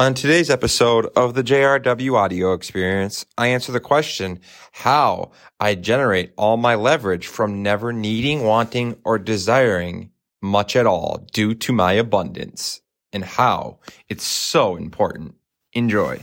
On today's episode of the JRW audio experience, I answer the question how I generate all my leverage from never needing, wanting, or desiring much at all due to my abundance and how it's so important. Enjoy.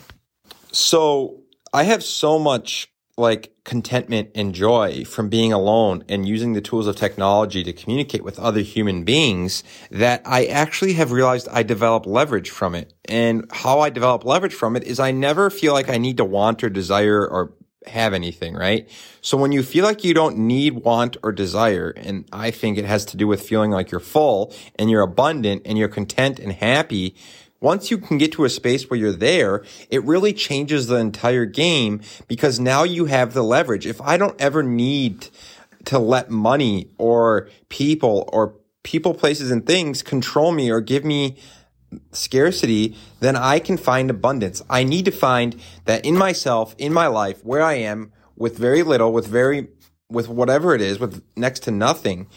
So I have so much like contentment and joy from being alone and using the tools of technology to communicate with other human beings that I actually have realized I develop leverage from it. And how I develop leverage from it is I never feel like I need to want or desire or have anything, right? So when you feel like you don't need, want, or desire, and I think it has to do with feeling like you're full and you're abundant and you're content and happy, once you can get to a space where you're there, it really changes the entire game because now you have the leverage. If I don't ever need to let money or people or people, places, and things control me or give me scarcity, then I can find abundance. I need to find that in myself, in my life, where I am with very little, with very, with whatever it is, with next to nothing,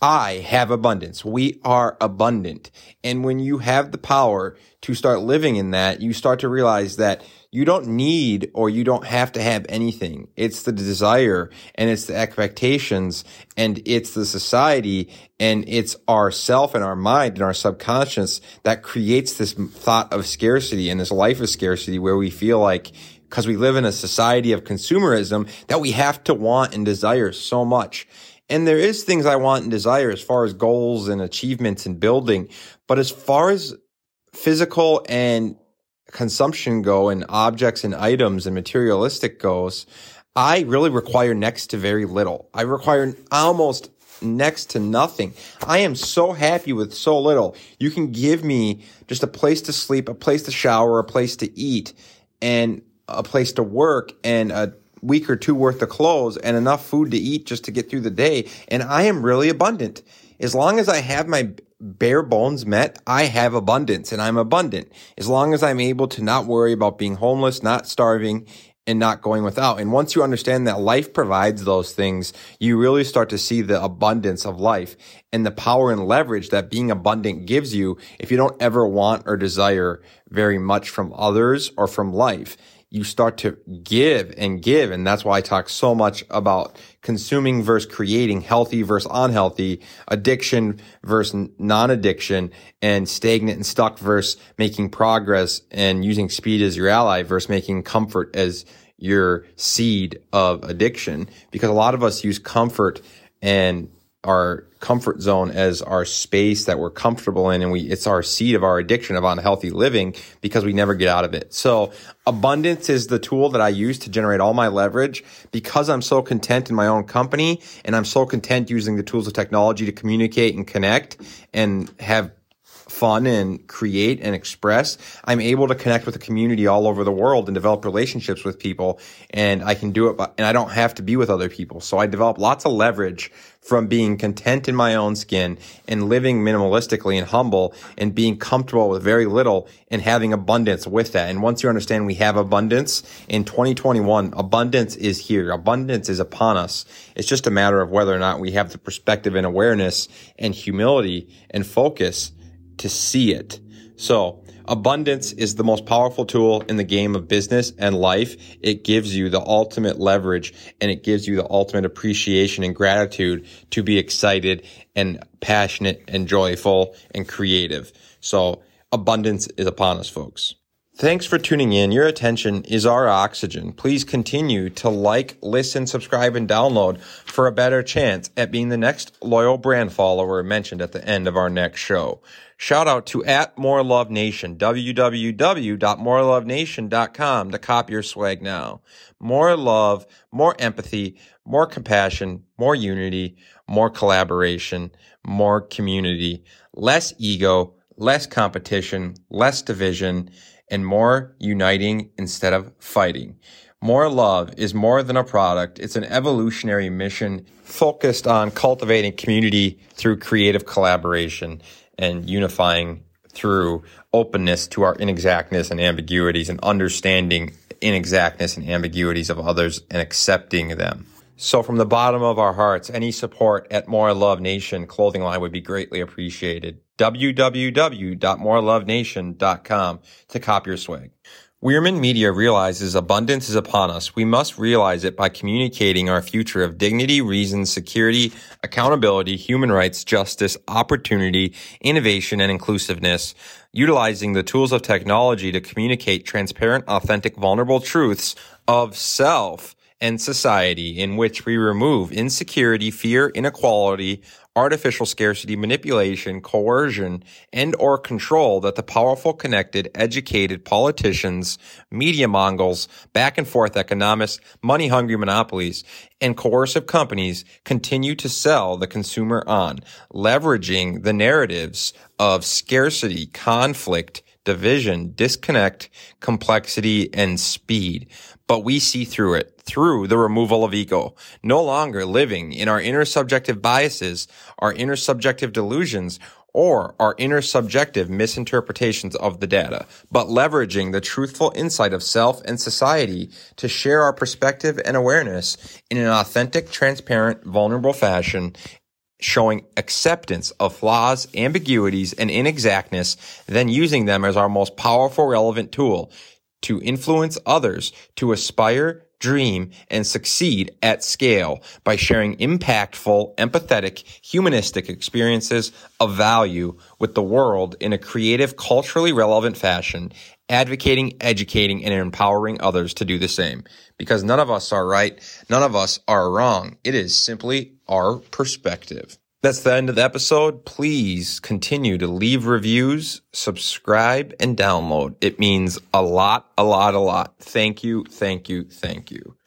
I have abundance. We are abundant. And when you have the power to start living in that, you start to realize that you don't need or you don't have to have anything. It's the desire and it's the expectations and it's the society and it's our self and our mind and our subconscious that creates this thought of scarcity and this life of scarcity where we feel like because we live in a society of consumerism that we have to want and desire so much. And there is things I want and desire as far as goals and achievements and building. But as far as physical and consumption go and objects and items and materialistic goes, I really require next to very little. I require almost next to nothing. I am so happy with so little. You can give me just a place to sleep, a place to shower, a place to eat, and a place to work, and a week or two worth of clothes and enough food to eat just to get through the day. And I am really abundant. As long as I have my bare bones met, I have abundance and I'm abundant. As long as I'm able to not worry about being homeless, not starving, and not going without. And once you understand that life provides those things, you really start to see the abundance of life and the power and leverage that being abundant gives you if you don't ever want or desire very much from others or from life you start to give and give. And that's why I talk so much about consuming versus creating, healthy versus unhealthy, addiction versus non-addiction, and stagnant and stuck versus making progress and using speed as your ally versus making comfort as your seed of addiction. Because a lot of us use comfort and our comfort zone as our space that we're comfortable in and we it's our seed of our addiction of unhealthy living because we never get out of it. So abundance is the tool that I use to generate all my leverage because I'm so content in my own company and I'm so content using the tools of technology to communicate and connect and have fun and create and express, I'm able to connect with a community all over the world and develop relationships with people. And I can do it, by, and I don't have to be with other people. So I develop lots of leverage from being content in my own skin and living minimalistically and humble and being comfortable with very little and having abundance with that. And once you understand we have abundance in 2021, abundance is here. Abundance is upon us. It's just a matter of whether or not we have the perspective and awareness and humility and focus to see it. So abundance is the most powerful tool in the game of business and life. It gives you the ultimate leverage and it gives you the ultimate appreciation and gratitude to be excited and passionate and joyful and creative. So abundance is upon us, folks. Thanks for tuning in. Your attention is our oxygen. Please continue to like, listen, subscribe, and download for a better chance at being the next loyal brand follower mentioned at the end of our next show. Shout out to at More Love Nation, www.morelovenation.com to cop your swag now. More love, more empathy, more compassion, more unity, more collaboration, more community, less ego, less competition, less division, and more uniting instead of fighting. More love is more than a product. It's an evolutionary mission focused on cultivating community through creative collaboration and unifying through openness to our inexactness and ambiguities and understanding inexactness and ambiguities of others and accepting them. So from the bottom of our hearts, any support at More Love Nation clothing line would be greatly appreciated. www.morelovenation.com to cop your swag. Wierman Media realizes abundance is upon us. We must realize it by communicating our future of dignity, reason, security, accountability, human rights, justice, opportunity, innovation, and inclusiveness, utilizing the tools of technology to communicate transparent, authentic, vulnerable truths of self and society in which we remove insecurity, fear, inequality, artificial scarcity, manipulation, coercion, and or control that the powerful, connected, educated politicians, media mongols, back and forth economists, money hungry monopolies, and coercive companies continue to sell the consumer on, leveraging the narratives of scarcity, conflict, division, disconnect, complexity, and speed. But we see through it through the removal of ego, no longer living in our inner subjective biases, our inner subjective delusions, or our inner subjective misinterpretations of the data, but leveraging the truthful insight of self and society to share our perspective and awareness in an authentic, transparent, vulnerable fashion showing acceptance of flaws, ambiguities, and inexactness, then using them as our most powerful relevant tool to influence others to aspire dream, and succeed at scale by sharing impactful, empathetic, humanistic experiences of value with the world in a creative, culturally relevant fashion, advocating, educating, and empowering others to do the same. Because none of us are right. None of us are wrong. It is simply our perspective. That's the end of the episode. Please continue to leave reviews, subscribe, and download. It means a lot, a lot, a lot. Thank you, thank you, thank you.